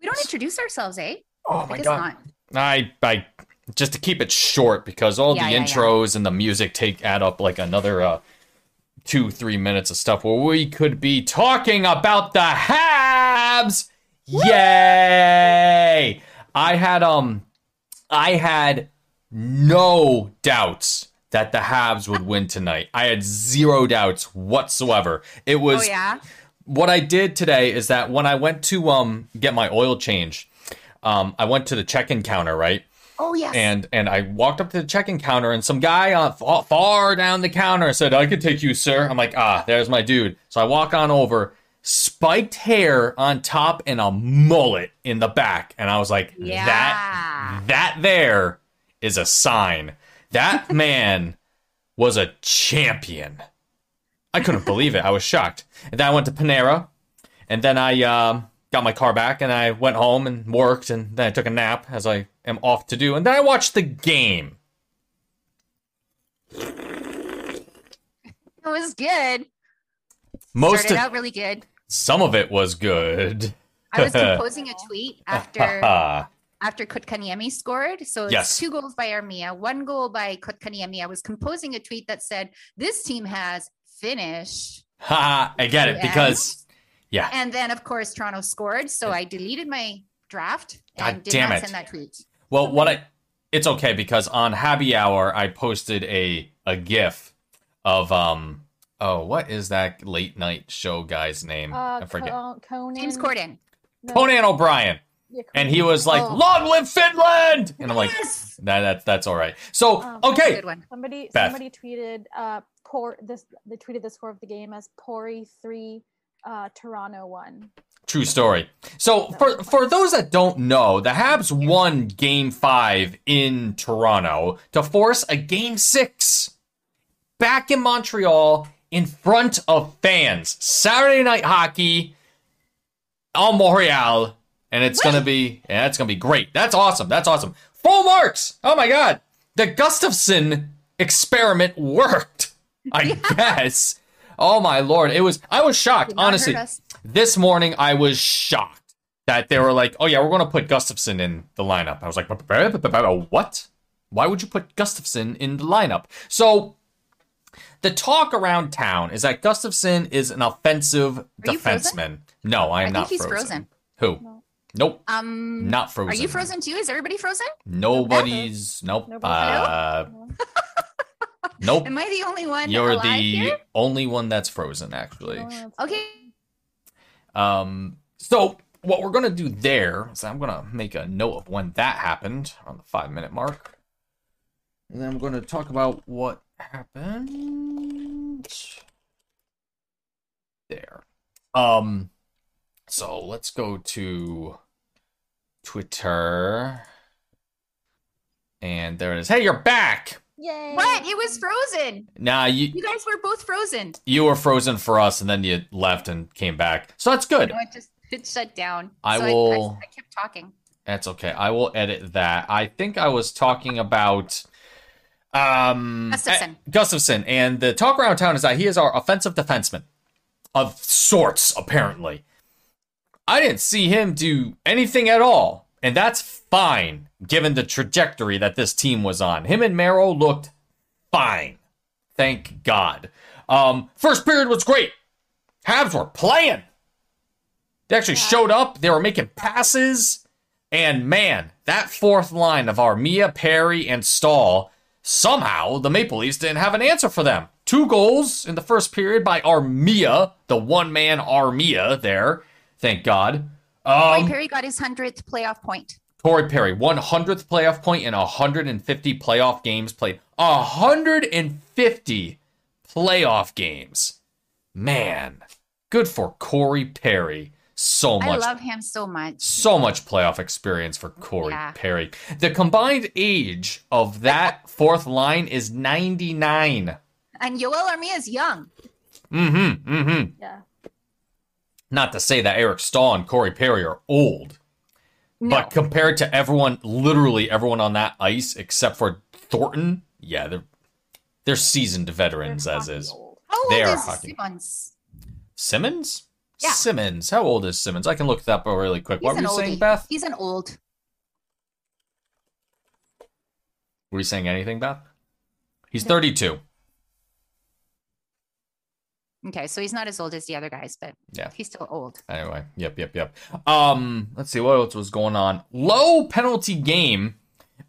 We don't introduce ourselves, eh? Oh I my guess god. not. I I just to keep it short because all Yeah, the yeah, yeah. intros and the music take add up like another uh two, three minutes of stuff where we could be talking about the Habs. Yay! I had um I had no doubts that the Habs would win tonight. I had zero doubts whatsoever. It was Oh yeah. What I did today is that when I went to um get my oil change, um I went to the check-in counter, right? Oh yes. And and I walked up to the check-in counter and some guy on far, far down the counter said, "I could take you, sir." I'm like, "Ah, there's my dude." So I walk on over, spiked hair on top and a mullet in the back, and I was like, Yeah. "That that there is a sign. That man was a champion." I couldn't believe it. I was shocked. And then I went to Panera, and then I um, got my car back, and I went home and worked, and then I took a nap as I am off to do, and then I watched the game. it was good. Most Started of out really good. some of it was good. I was composing a tweet after after Kotkaniemi scored. So it's Yes. two goals by Armia, one goal by Kotkaniemi. I was composing a tweet that said, "This team has finished." ha, I get it And- because yeah, And then, of course, Toronto scored. So I deleted my draft and God did damn not it. send that tweet. Well, what I it's okay because on Happy Hour I posted a a GIF of um oh what is that late night show guy's name? Uh, I forget. Co- Conan. James Corden. no, Conan O'Brien, yeah, and he was like, Oh. "Long live Finland!" And I'm like, yes! "That that's that's all right." So Oh, okay, Somebody Beth. somebody tweeted uh por this they tweeted the score of the game as Pori three, uh Toronto one. True story. So for for those that don't know, the Habs won Game Five in Toronto to force a Game Six back in Montreal in front of fans. Saturday night hockey on Montreal, and it's gonna be yeah, it's gonna be great. That's awesome. That's awesome. Full marks. Oh my god, the Gustafsson experiment worked. I guess. Oh my lord, it was. I was shocked. Honestly, this morning I was shocked that they were like, "Oh yeah, we're going to put Gustafsson in the lineup." I was like, "What? Why would you put Gustafsson in the lineup?" So the talk around town is that Gustafsson is an offensive defenseman. No, I am I not he's frozen. frozen. Who? No. Nope, Um, not frozen. Are you frozen too? Is everybody frozen? Nobody's. Nope. Nobody- Uh, nope. Am I the only one You're alive the here? only one that's frozen, actually. No, Okay. Um, so what we're gonna do there is I'm gonna make a note of when that happened on the five minute mark, and then I'm gonna talk about what happened there. Um, so let's go to Twitter, and there it is. Hey, you're back. Yay! What? It was frozen. Nah, you You guys were both frozen. you were frozen for us, and then you left and came back, so that's good. No, it just it shut down. I so will- I, I kept talking. That's okay. I will edit that. I think I was talking about um Gustafsson. eh, Gustafsson, and the talk around town is that he is our offensive defenseman of sorts, apparently. I didn't see him do anything at all, and that's fine given the trajectory that this team was on. Him and Merrill looked fine. Thank God. Um, first period was great. Habs were playing. They actually showed up. They were making passes. And man, that fourth line of Armia, Perry, and Staal, somehow the Maple Leafs didn't have an answer for them. Two goals in the first period by Armia, the one man Armia there. Thank God. Corey Um, Perry got his hundredth playoff point. Corey Perry, 100th playoff point in 150 playoff games played. 150 playoff games. Man, good for Corey Perry. So much. I love him so much. so much playoff experience for Corey Yeah. Perry. The combined age of that fourth line is 99. And Yoel Armia is young. Mm-hmm. Mm-hmm. Yeah. Not to say that Eric Staal and Corey Perry are old, No. but compared to everyone, literally everyone on that ice except for Thornton, yeah, they're they're seasoned veterans They're as is. old. How old they is hockey. Simmonds? Simmonds? Yeah. Simmonds. How old is Simmonds? I can look that up really quick. He's what were you saying. Beth? He's an old. Were you saying anything, Beth? He's 32. Okay, so he's not as old as the other guys, but Yeah. he's still old. Anyway, yep, yep, yep. Um, let's see what else was going on. Low penalty game.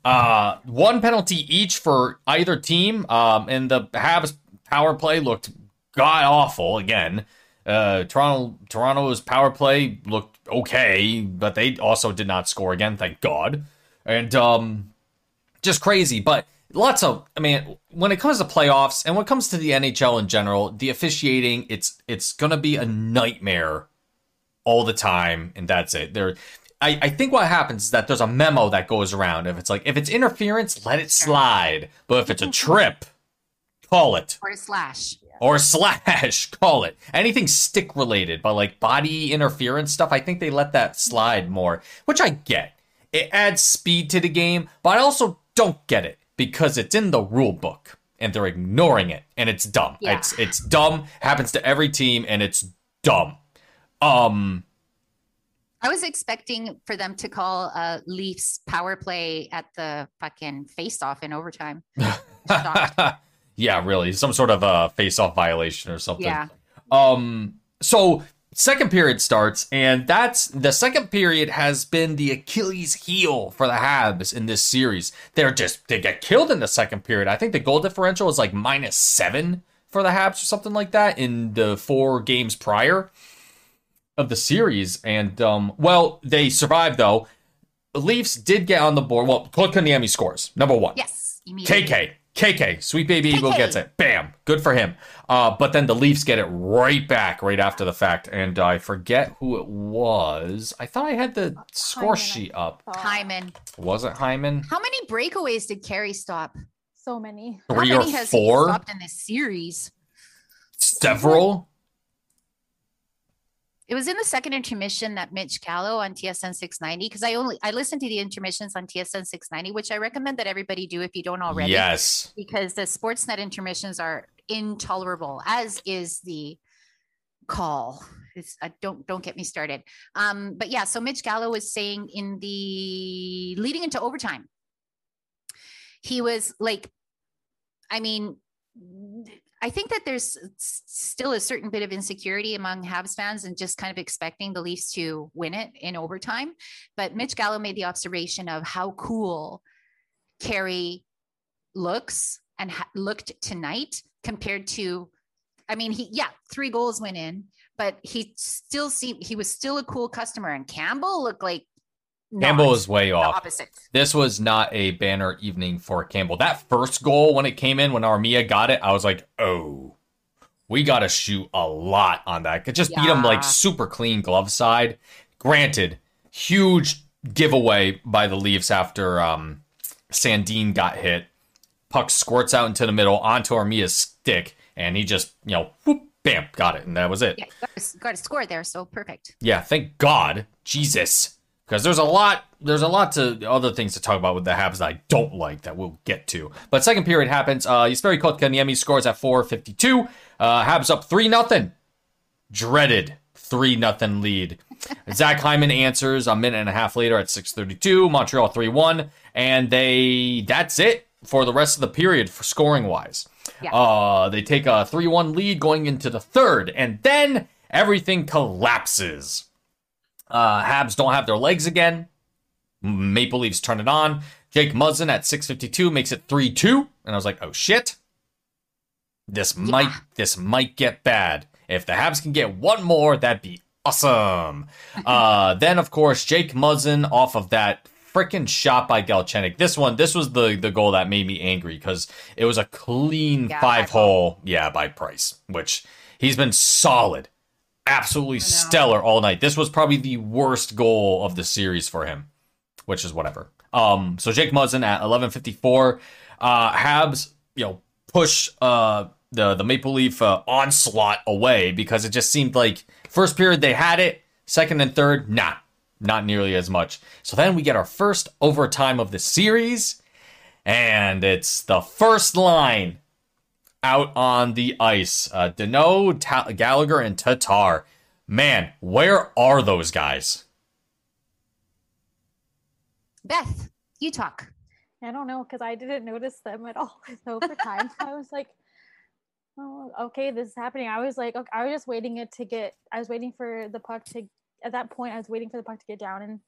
Uh, one penalty each for either team. Um, and the Habs power play looked god awful again. Uh, Toronto Toronto's power play looked okay, but they also did not score again. Thank God. And um, just crazy. But lots of I mean, when it comes to playoffs and when it comes to the NHL in general, the officiating it's it's gonna be a nightmare all the time, and that's it. There I, I think what happens is that there's a memo that goes around. If it's like if it's interference, let it slide. But if it's a trip, call it. Or a slash. Or slash, call it. Anything stick related, but like body interference stuff, I think they let that slide more, which I get. It adds speed to the game, but I also don't get it because it's in the rule book and they're ignoring it and it's dumb. Yeah. It's it's dumb, happens to every team and it's dumb. Um I was expecting for them to call uh, Leafs power play at the fucking face off in overtime. Yeah, really, some sort of a face-off violation or something. Yeah. Um, so second period starts, and that's the second period has been the Achilles heel for the Habs in this series. They're just they get killed in the second period. I think the goal differential is like minus seven for the Habs or something like that in the four games prior of the series. And um, well, they survived though. Leafs did get on the board. Well, Kotkaniemi scores number one. Yes. KK. KK, Sweet Baby Eagle gets it. Bam. Good for him. Uh, but then the Leafs get it right back right after the fact. And I forget who it was. I thought I had the score Hyman, I sheet up. Hyman. Was it Hyman? How many breakaways did Carey stop? So many. Three How or many has he four? stopped in this series? Several? It was in the second intermission that Mitch Gallo on TSN 690 because I only I listened to the intermissions on TSN 690, which I recommend that everybody do if you don't already. Yes. because the Sportsnet intermissions are intolerable, as is the call. It's, uh, don't don't get me started. Um, but yeah, so Mitch Gallo was saying in the leading into overtime, he was like, I mean, I think that there's still a certain bit of insecurity among Habs fans and just kind of expecting the Leafs to win it in overtime. But Mitch Gallo made the observation of how cool Carey looks and ha- looked tonight compared to I mean he yeah three goals went in but he still seemed he was still a cool customer and Campbell looked like Campbell was way off. opposite This was not a banner evening for Campbell. That first goal, when it came in, when Armia got it, I was like, oh, we got to shoot a lot on that. Could just beat him like super clean glove side. Granted, huge giveaway by the Leafs after um, Sandin got hit. Puck squirts out into the middle onto Armia's stick, and he just, you know, whoop, bam, got it. And that was it. yeah got to score there so perfect Yeah, thank God. Jesus. Because there's a lot there's a lot to other things to talk about with the Habs that I don't like that we'll get to. But second period happens. Uh Jesperi Kotkaniemi scores at 452. Uh Habs up 3 nothing. Dreaded 3 nothing lead. Zach Hyman answers a minute and a half later at 632. Montreal 3-1. And they that's it for the rest of the period for scoring wise. Yeah. Uh they take a 3-1 lead going into the third. And then everything collapses. Uh, Habs don't have their legs again. Maple Leafs turn it on. Jake Muzzin at 6:52 makes it 3-2, and I was like, "Oh shit, this might this might get bad. If the Habs can get one more, that'd be awesome." uh, then of course Jake Muzzin off of that freaking shot by Galchenyuk. This one, this was the the goal that made me angry because it was a clean Yeah, five hole, yeah, by Price, which he's been solid absolutely stellar all night. This was probably the worst goal of the series for him, which is whatever. Um, so Jake Muzzin at 11:54, uh, Habs, you know, push uh the the Maple Leaf uh, onslaught away because it just seemed like first period they had it, second and third, nah, not nearly as much. So then we get our first overtime of the series, and it's the first line out on the ice. Uh, Danault, Ta- Gallagher, and Tatar. man, where are those guys? Beth, you talk. I don't know because I didn't notice them at all with overtime. I was like, oh, okay, this is happening. I was like, okay, I was just waiting it to get. I was waiting for the puck to. At that point, I was waiting for the puck to get down and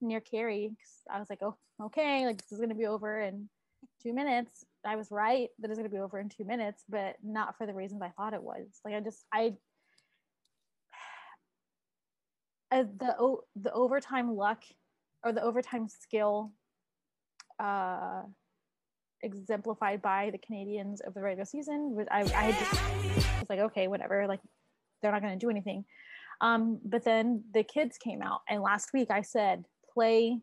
near Carey. 'cause I was like, oh, okay, like this is gonna be over in two minutes. I was right that it's gonna be over in two minutes, but not for the reasons I thought it was. Like I just I. Uh, the the overtime luck or the overtime skill uh, exemplified by the Canadiens of the regular season. was- I, I just was like, okay, whatever. Like, they're not going to do anything. Um, but then the kids came out, and last week I said, play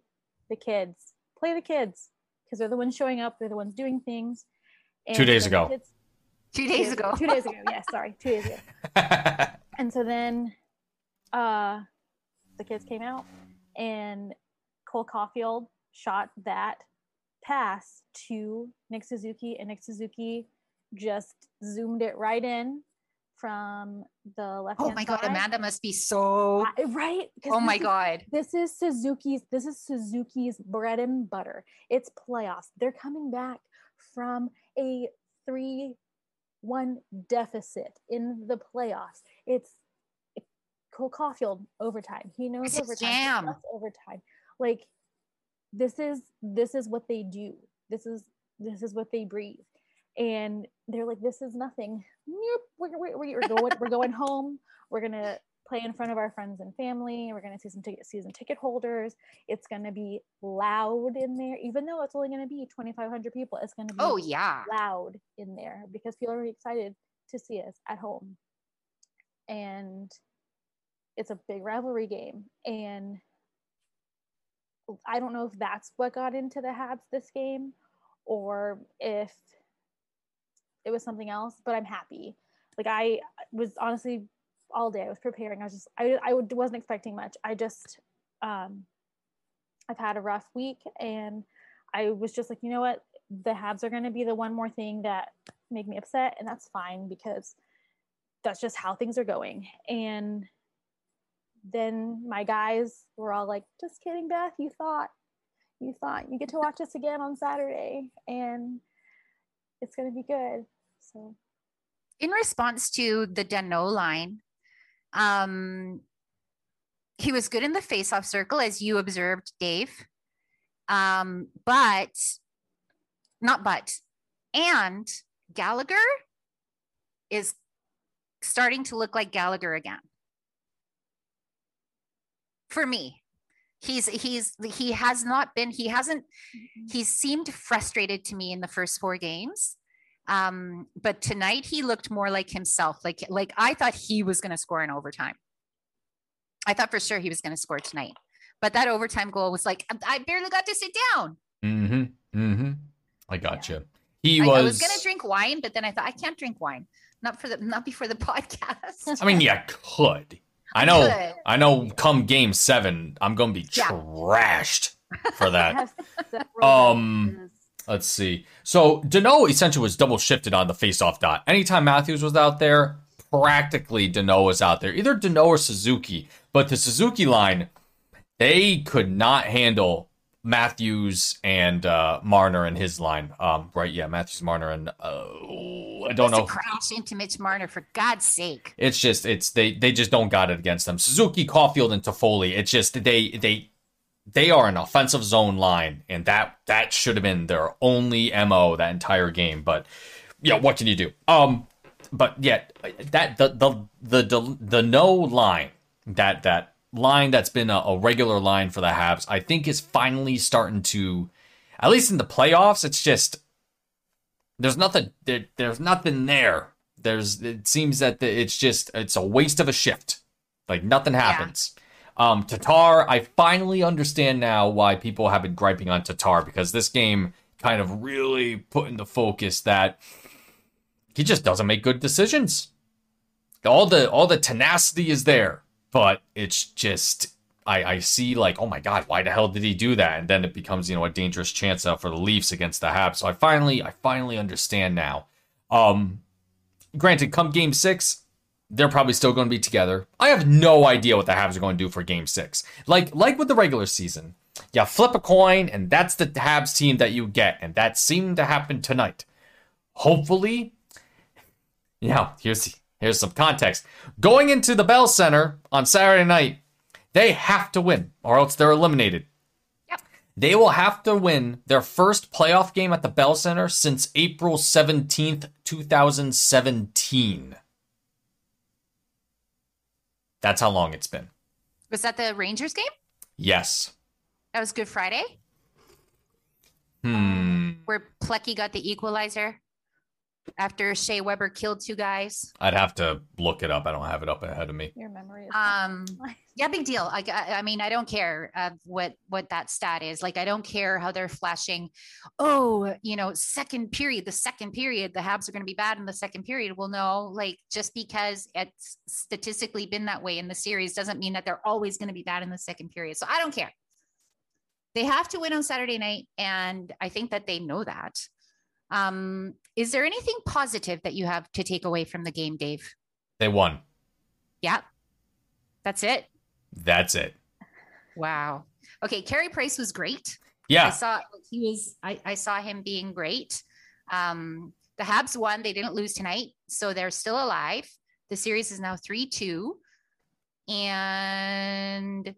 the kids, play the kids, because they're the ones showing up, they're the ones doing things. And Two days ago. kids- Two days ago. Two days ago. Yes, sorry, two days ago. And so then uh the kids came out and Cole Caufield shot that pass to Nick Suzuki and Nick Suzuki just zoomed it right in from the left Oh my god, Amanda must be so. right. Oh my is- god. this is Suzuki's this is Suzuki's bread and butter. It's playoffs. They're coming back from a 3 1 deficit in the playoffs. It's Cole Caufield overtime. He knows It's overtime. Jam. overtime. Like this is this is what they do. This is this is what they breathe. And they're like, this is nothing. Nope, we're, we're, we're going we're going home. We're gonna play in front of our friends and family. We're going to see some ticket, season ticket holders. It's going to be loud in there, even though it's only going to be 2,500 people. It's going to be Oh yeah. loud in there because people are excited to see us at home. And it's a big rivalry game. And I don't know if that's what got into the Habs this game or if it was something else, but I'm happy. Like I was honestly all day I was preparing. I was just I I wasn't expecting much. I just um I've had a rough week and I was just like, you know what? The Habs are going to be the one more thing that make me upset and that's fine because that's just how things are going. And then my guys were all like, just kidding, Beth. You thought, you thought you get to watch us again on Saturday and it's going to be good. So, in response to the Danault line, um, he was good in the face-off circle, as you observed, Dave. Um, but not but, and Gallagher is starting to look like Gallagher again. For me, he's he's he has not been he hasn't he seemed frustrated to me in the first four games um but tonight he looked more like himself like like i thought he was going to score in overtime i thought for sure he was going to score tonight but that overtime goal was like I- i barely got to sit down mm-hmm. Mm-hmm. I got gotcha. He I, was I was going to drink wine but then i thought i can't drink wine not for the not before the podcast I mean, yeah, could. I know. Could. I know. Come game seven, I'm gonna be Yeah. trashed for that. Um, guys. Let's see. So Danault essentially was double shifted on the face-off dot. Anytime Matthews was out there, practically Danault was out there. Either Danault or Suzuki. But the Suzuki line, they could not handle Matthews and uh, Marner and his line. Um, right? Yeah, Matthews, Marner, and uh, I don't know. crash into mitch marner for god's sake It's just it's they they just don't got it against them. Suzuki, Caufield, and Toffoli. It's just they they they are an offensive zone line, and that that should have been their only mo that entire game. But yeah, what can you do? Um, but yet that the the the the, the no line that that line that's been a, a regular line for the Habs, I think is finally starting to, at least in the playoffs, it's just there's nothing there, there's nothing there there's it seems that the, it's just it's a waste of a shift like nothing happens um tatar i finally understand now why people have been griping on tatar because this game kind of really put into focus that he just doesn't make good decisions all the all the tenacity is there but it's just I, I see like, oh my god, why the hell did he do that? And then it becomes, you know, a dangerous chance for the Leafs against the Habs. So I finally, I finally understand now. Um, granted, come game six, they're probably still going to be together. I have no idea what the Habs are going to do for Game Six. Like like with the regular season, you flip a coin, and that's the Habs team that you get, and that seemed to happen tonight. Hopefully, yeah. Here's here's some context. Going into the Bell Center on Saturday night, they have to win, or else they're eliminated. Yep. They will have to win their first playoff game at the Bell Center since April 17th, 2017. That's how long it's been. Was that the Rangers game? Yes. That was Good Friday, Hmm. where Plecky got the equalizer after Shea Weber killed two guys. I'd have to look it up. I don't have it up ahead of me. Your memory is Um, yeah, big deal. I, I I mean, I don't care uh, what what that stat is. Like, I don't care how they're flashing. Oh, you know, second period, the second period, the Habs are going to be bad in the second period. Well, no, like just because it's statistically been that way in the series doesn't mean that they're always going to be bad in the second period. So I don't care. They have to win on Saturday night, and I think that they know that. Um, is there anything positive that you have to take away from the game, Dave? They won. Yeah, that's it. That's it. Wow. Okay, Carey Price was great. Yeah. I saw he was. I, I saw him being great. Um, the Habs won. They didn't lose tonight, so they're still alive. The series is now three two. And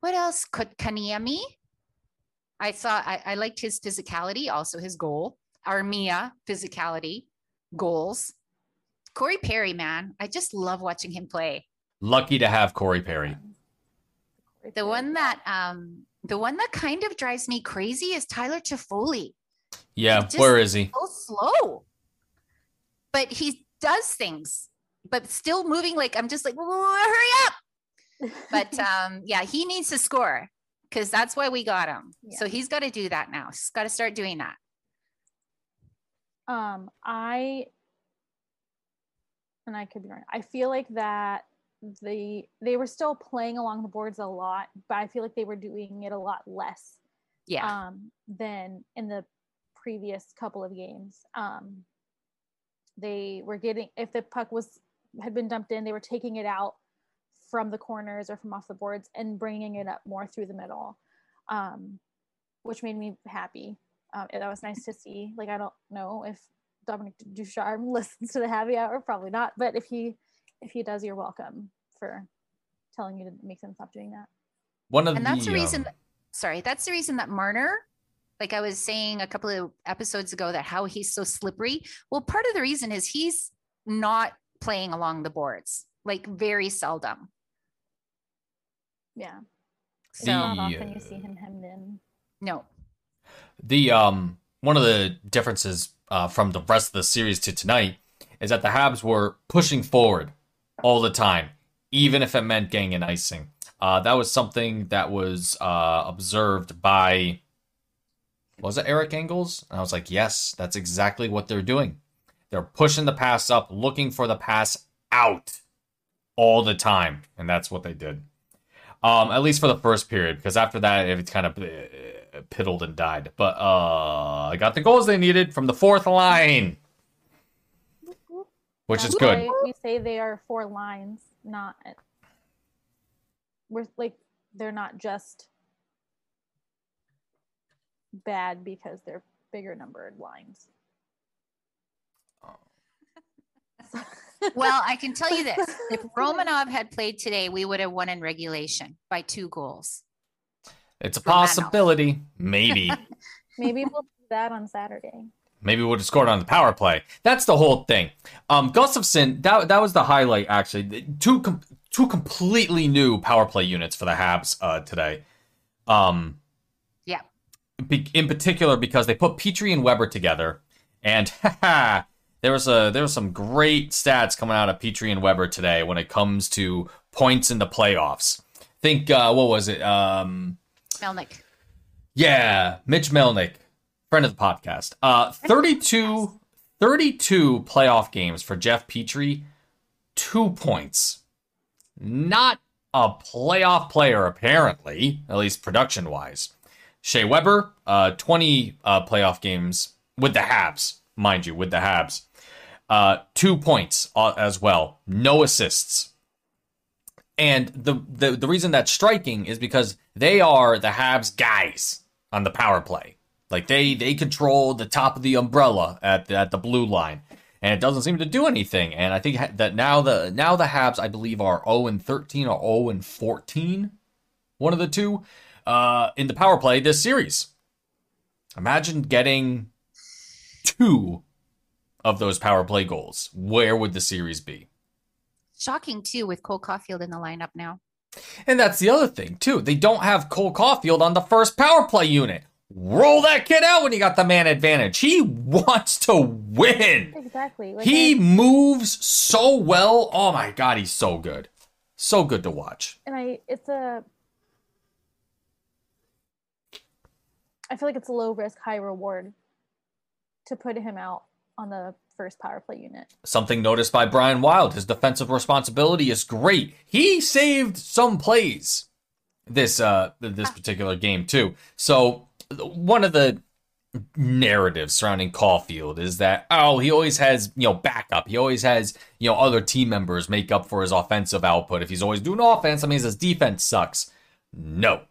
what else? Kotkaniemi? I saw. I, I liked his physicality. Also, his goal. Armia physicality, goals. Corey Perry, man, I just love watching him play. Lucky to have Corey Perry. The one that um the one that kind of drives me crazy is Tyler Toffoli. Yeah. Just- Where is he? So slow. But he does things, but still moving like I'm just like, hurry up. But um yeah, he needs to score because that's why we got him. So he's got to do that now. He's got to start doing that. Um i and i could be wrong. I feel like that the they were still playing along the boards a lot but i feel like they were doing it a lot less Yeah. um than in the previous couple of games. Um they were getting if the puck was had been dumped in they were taking it out from the corners or from off the boards and bringing it up more through the middle um which made me happy um, and that was nice to see. Like, I don't know if Dominic Ducharme listens to the Happy Hour, probably not. But if he if he does, you're welcome for telling you to make them stop doing that. One of the and that's the reason um, sorry that's the reason that marner like i was saying a couple of episodes ago that how he's so slippery well part of the reason is he's not playing along the boards like very seldom Yeah, So The, not often you uh, see him hemmed in. no The um one of the differences uh, from the rest of the series to tonight is that the Habs were pushing forward all the time, even if it meant getting an icing. Uh, that was something that was uh, observed by was it Eric Engels? And I was like, yes, that's exactly what they're doing. They're pushing the pass up, looking for the pass out all the time, and that's what they did. Um, at least for the first period, because after that it kind of uh, piddled and died. But uh, I got the goals they needed from the fourth line, which is good. We say they are four lines, not. We're like they're not just bad because they're bigger numbered lines. well i can tell you this if romanov had played today we would have won in regulation by two goals It's a Romano. possibility, maybe. Maybe we'll do that on Saturday. Maybe we would have scored on the power play. That's the whole thing. Um, Gustafsson, that that was the highlight actually. Two com- two completely new power play units for the Habs uh, today. Um, Yeah. be- in particular because they put Petry and Weber together, and there was a there was some great stats coming out of Petry and Weber today when it comes to points in the playoffs. Think uh, what was it? Um, melnick yeah, Mitch Melnick, friend of the podcast. Uh 32, 32 playoff games for Jeff Petry, two points. Not a playoff player, apparently, at least production wise. Shea Weber, uh, 20 uh, playoff games with the Habs, mind you, with the Habs. Uh, two points uh, as well, no assists. And the, the the reason that's striking is because they are the Habs guys on the power play. Like they they control the top of the umbrella at the, at the blue line, and it doesn't seem to do anything. And I think that now the now the Habs I believe are 0 and 13 or 0 and 14, one of the two, uh, in the power play this series. Imagine getting two of those power play goals. Where would the series be? Shocking too with Cole Caufield in the lineup now. And that's the other thing too. They don't have Cole Caufield on the first power play unit. Roll that kid out when you got the man advantage. He wants to win. Exactly. Like He I, moves so well. Oh my god, he's so good. So good to watch. and I it's a I feel like it's a low risk, high reward to put him out on the first power play unit. Something noticed by Brian Wilde. His defensive responsibility is great. He saved some plays this uh this particular game too. So one of the narratives surrounding Caufield is that oh he always has you know backup. He always has you know other team members make up for his offensive output. If he's always doing offense, that means his defense sucks. No,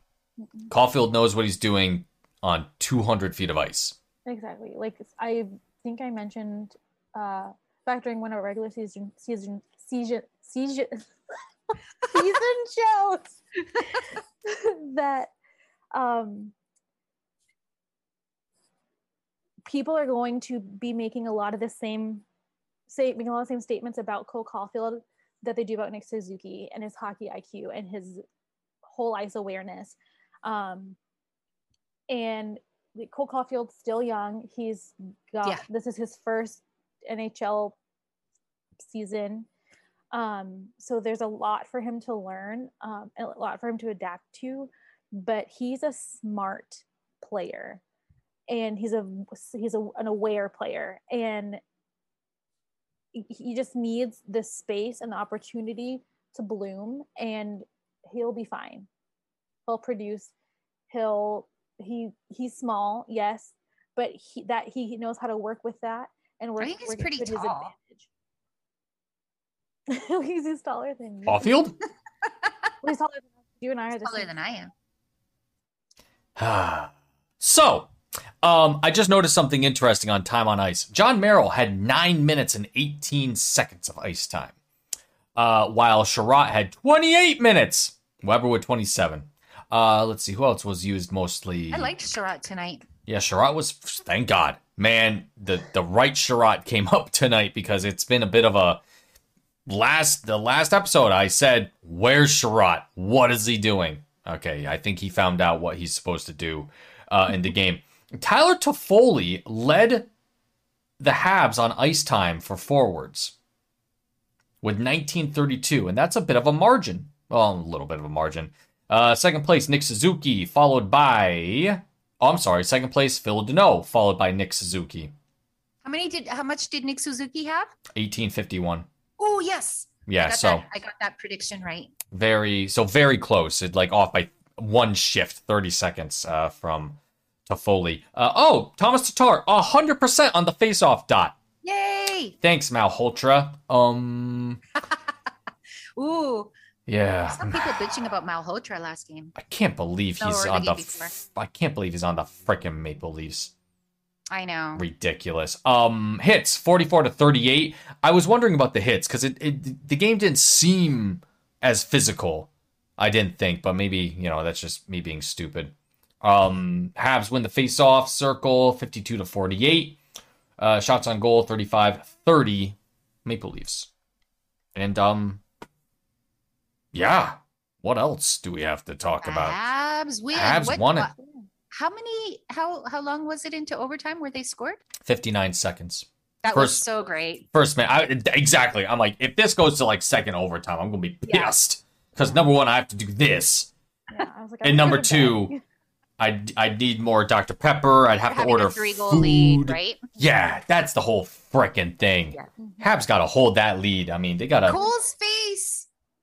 Caufield knows what he's doing on 200 feet of ice. Exactly. Like I think I mentioned uh back during one of our regular season season season season season shows that um people are going to be making a lot of the same say making a lot of the same statements about Cole Caufield that they do about Nick Suzuki and his hockey IQ and his whole ice awareness. Um and Cole Caufield's still young. He's got Yeah. this is his first NHL season. Um, so there's a lot for him to learn, um, a lot for him to adapt to. But he's a smart player, and he's a he's a, an aware player, and he- he just needs the space and the opportunity to bloom, and he'll be fine. He'll produce. He'll he he's small, yes, but he that he knows how to work with that and work. think he's work pretty to his tall. advantage. he's he's taller than you. Caufield? He's taller than you and I are Taller than I am. so, um, I just noticed something interesting on time on ice. Jon Merrill had nine minutes and 18 seconds of ice time, uh, while Chiarot had 28 minutes. Weber with 27. Uh, let's see who else was used mostly. I liked Chiarot tonight. Yeah, Chiarot was. Thank God, man. The the right Chiarot came up tonight because it's been a bit of a last. The last episode, I said, "Where's Chiarot? What is he doing?" Okay, I think he found out what he's supposed to do uh, in the game. Tyler Toffoli led the Habs on ice time for forwards with 1932, and that's a bit of a margin. Well, a little bit of a margin. Uh, second place, Nick Suzuki, followed by Oh, I'm sorry. Second place, Phil Danault, followed by Nick Suzuki. How many did? How much did Nick Suzuki have? 1851. Oh yes. Yeah, got so that, I got that prediction right. very, so very close. It like off by one shift, 30 seconds uh, from Toffoli. Uh, oh, Thomas Tatar, 100% on the face-off dot. Yay! Thanks, Malhotra. Um, Ooh, yeah. some people bitching about Malhotra last game. I can't believe he's the on the. F- I can't believe he's on the freaking Maple Leafs. I know. ridiculous. Um, hits 44 to 38. I was wondering about the hits because it, it the game didn't seem as physical. I didn't think, but maybe you know that's just me being stupid. Um, Habs win the face-off circle 52 to 48. Uh, shots on goal 35-30. Maple Leafs. And um, yeah. What else do we have to talk about? Habs win. Habs What- won it. How many? How how long was it into overtime where they scored? 59 seconds. That was so great. First man, I, exactly. I'm like, if this goes to like second overtime, I'm gonna be pissed because number one, I have to do this. Yeah, I was like, And number two. I I need more Dr Pepper. I'd have to order a three goal food. lead, right? Yeah, that's the whole freaking thing. Yeah. Habs got to hold that lead. I mean, they got to. Cole's.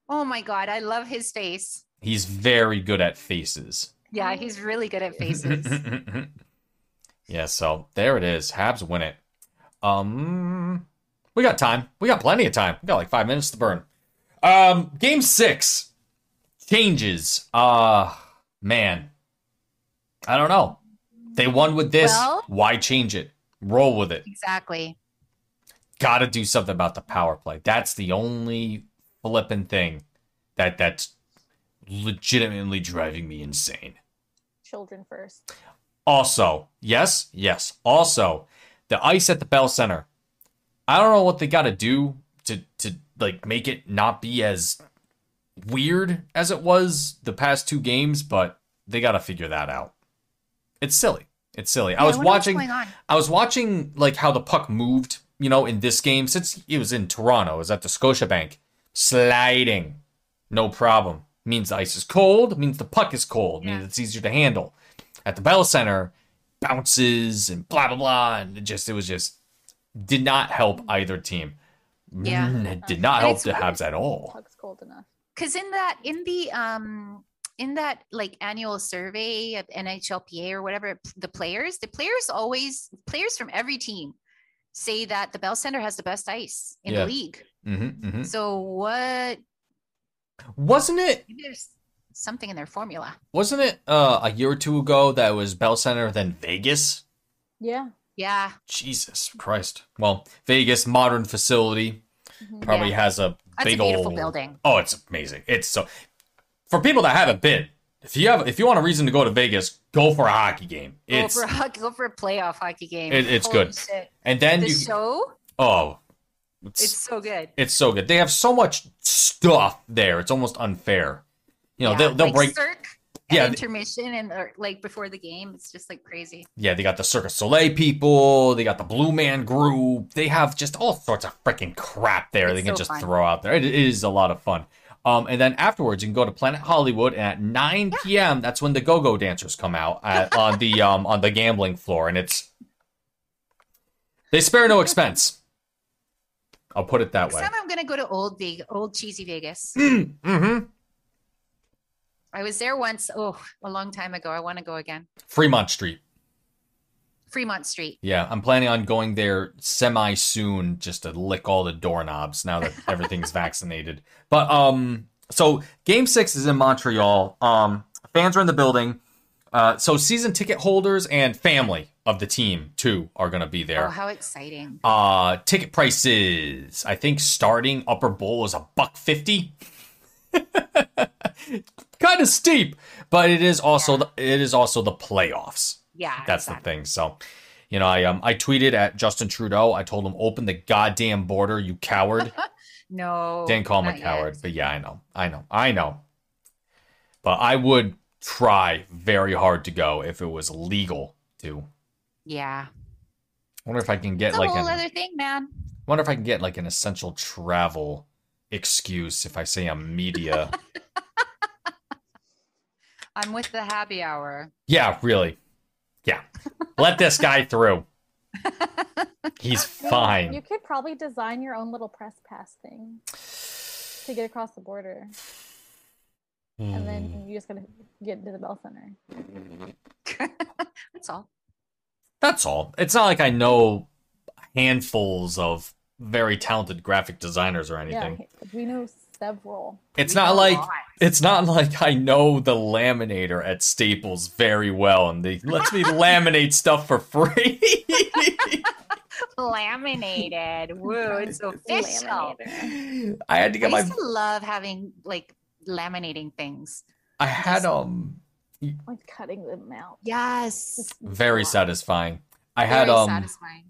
Oh my god, I love his face. He's very good at faces. Yeah, he's really good at faces. yeah, so there it is. Habs win it. Um, We got time. We got plenty of time. We got like five minutes to burn. Um, game six changes. Uh man. I don't know. They won with this. Well- Why change it? Roll with it. Exactly. Gotta do something about the power play. That's the only flipping thing that that's legitimately driving me insane. Children first. Also, yes, yes. Also, the ice at the Bell Center. I don't know what they got to do to to like make it not be as weird as it was the past two games, but they got to figure that out. It's silly. It's silly. I was watching. I was watching like how the puck moved, you know, in this game since it was in Toronto, it was at the Scotiabank. Sliding. No problem. Means the ice is cold, means the puck is cold, means it's easier to handle. At the Bell Center, bounces and blah blah blah, and it just it was just did not help either team. Yeah. Mm, it did not And help the. Habs at all. Puck's cold enough. because in that in the um in that like annual survey of NHLPA or whatever the players the players always players from every team say that the Bell Center has the best ice in Yeah. the league. hmm hmm So what Wasn't it? there's something in their formula. Wasn't it uh, a year or two ago that it was Bell Center then Vegas? Yeah. Yeah. Jesus Christ. Well, Vegas modern facility Mhm. probably Yeah. has a That's big a beautiful old building. Oh, it's amazing. It's so for people that haven't been. If you have if you want a reason to go to Vegas, go for a hockey game. Go It's for a hockey, go for a playoff hockey game. It- it's Holy good. shit. and then The you show, oh it's, it's so good. it's so good. They have so much stuff there. It's almost unfair. You know, Yeah, they'll they'll like break Cirque Yeah, intermission and like before the game. It's just like crazy. Yeah, they got the Circus Soleil people. They got the Blue Man Group. They have just all sorts of freaking crap there. It's they can so just fun. throw out there. It is a lot of fun. Um, and then afterwards, you can go to Planet Hollywood, and at 9 p.m., that's when the go-go dancers come out at, on the um on the gambling floor, and it's they spare no expense. I'll put it that Next way. time I'm gonna go to old Vegas, old cheesy Vegas. mm-hmm. I was there once. Oh, a long time ago. I want to go again. Fremont Street. Fremont Street. Yeah, I'm planning on going there semi soon just to lick all the doorknobs now that everything's vaccinated. But um so game 6 is in Montreal. Um fans are in the building. Uh so season ticket holders and family of the team too are going to be there. Oh, how exciting! Uh ticket prices, I think starting upper bowl is a buck 50. kind of steep, but it is also the, it is also the playoffs. Yeah, That's the thing. So, you know, I um I tweeted at Justin Trudeau. I told him open the goddamn border, you coward. No, Didn't call him a not yet. coward, but yeah, I know, I know, I know. But I would try very hard to go if it was legal to. Yeah, Wonder if I can get it's a like whole an. other thing, man. Wonder if I can get like an essential travel excuse if I say I'm media. I'm with the happy hour. yeah, really. Yeah, let this guy through. He's fine. You could probably design your own little press pass thing to get across the border, and Hmm. then you just gotta get into the Bell Center. That's all. That's all. It's not like I know handfuls of very talented graphic designers or anything. Yeah, we know several. It's not like lots. it's not like I know the laminator at Staples very well and they lets me laminate stuff for free. laminated. Woo, it's official. Laminator. I had to I get my used to love having like laminating things. I had um Like cutting them out. Yes. Very wow. satisfying. I had Very um satisfying.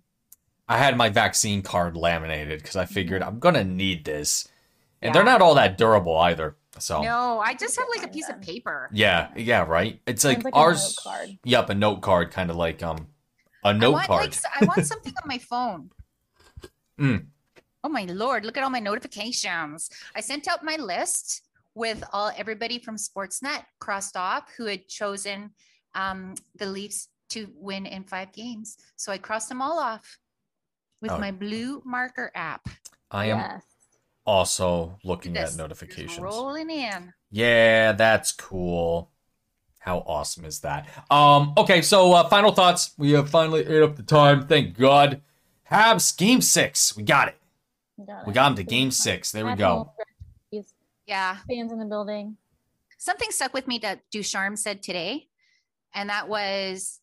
I had my vaccine card laminated because I figured I'm gonna need this. And they're not all that durable either. So No, I just have like a piece of paper. Yeah, yeah, right. It's like, Sounds like a ours. note card. Yep, a note card, kind of like um, a I note want, card. Like, s- I want something on my phone. Mm. Oh my lord! Look at all my notifications. I sent out my list with all everybody from Sportsnet crossed off who had chosen um, the Leafs to win in five games. So I crossed them all off with Oh. my blue marker app. I am Yes. Also looking This at is notifications. rolling in. Yeah, that's cool. How awesome is that? Um, okay, so uh, final thoughts. We have finally ate up the time. Thank God. Habs game six. We got it. got We got him to game six. There we go. Yeah. Fans in the building. Something stuck with me that Ducharme said today, and that was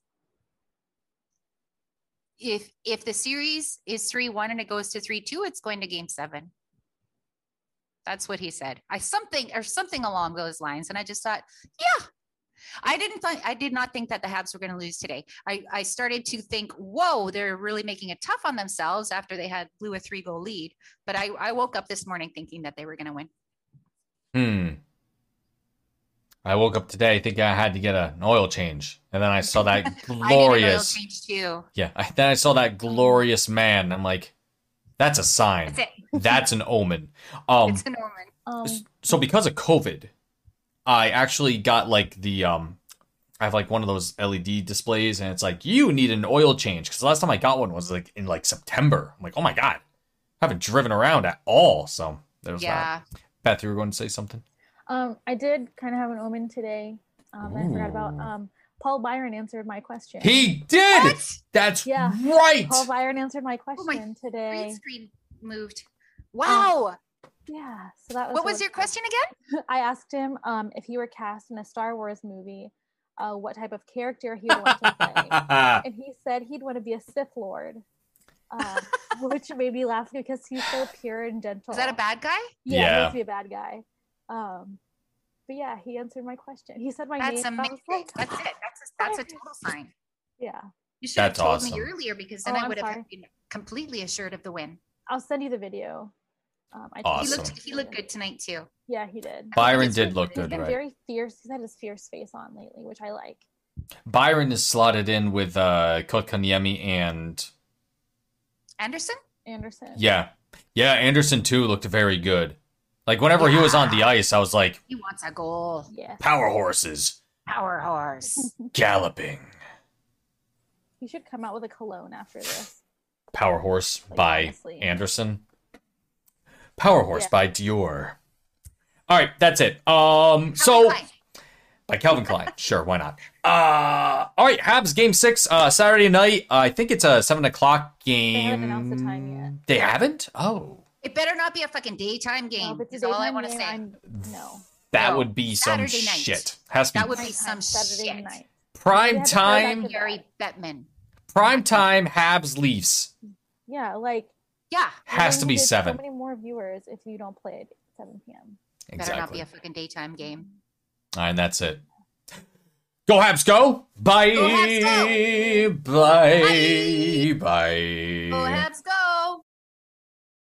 if if the series is three one and it goes to three two, it's going to game seven. That's what he said. I something or something along those lines, and I just thought, yeah. I didn't think I did not think that the Habs were going to lose today. I, I started to think, whoa, they're really making it tough on themselves after they had blew a three goal lead. But I, I woke up this morning thinking that they were going to win. Hmm. I woke up today thinking I had to get an oil change, and then I saw that I did an oil glorious. change too. Yeah, I, then I saw that glorious man. I'm like, that's a sign. That's it. That's an omen. Um, it's a Norman. Um, so because of COVID, I actually got like the um, I have like one of those LED displays, and it's like you need an oil change because the last time I got one was like in like September. I'm like, oh my god, I haven't driven around at all. So there's that. Yeah. Beth, you were going to say something. um, I did kind of have an omen today. Um, I forgot about um, Paul Byron answered my question. He did. What? That's Yeah. right. Paul Byron answered my question Oh question Green today. screen moved. Wow. Yeah. So that was what was your question again? I asked him um, if he were cast in a Star Wars movie, uh, what type of character he would want to play. and he said he'd want to be a Sith Lord, um, which made me laugh because he's so pure and gentle. Is that a bad guy? Yeah, he Yeah. wants to be a bad guy. Um, but yeah, he answered my question. He said my That's name. Amazing. like, That's it. That's a, that's a total sign. yeah, You should have That's told awesome. me earlier because then Oh, I I'm would have sorry. been completely assured of the win. I'll send you the video. Um, I Awesome. He looked he looked good tonight too. Yeah, he did. Byron did really look He's good, been right? very fierce. He's had his fierce face on lately, which I like. Byron is slotted in with uh Kotkaniemi and Anderson? Anderson. yeah. Yeah, Anderson too looked very good. Like whenever he was on the ice, I was like, He wants a goal. Yeah. power horses Power horse. galloping. He should come out with a cologne after this. Power horse Like, by honestly. Anderson. Power horse Yeah. by Dior. All right, that's it. Um so Klein. by Calvin Klein. Sure, why not? Uh, all right, Habs game six, uh, Saturday night. I think it's a seven o'clock game. They haven't announced the time yet. They haven't. Oh, it better not be a fucking daytime game. if it's a is all I want to say. I'm, no. that No, would be some Saturday night. shit. Has to That be would be Nighttime, some Saturday shit. night. prime We had to throw that time. to- Gary Bettman. Prime time. Habs Leafs Yeah, like Yeah. has to be seven. So many more viewers if you don't play it at 7 p.m. Better not be a fucking daytime game. All right, and that's it. Go Habs, go! Bye, Go Habs, bye, bye. Go Habs, go!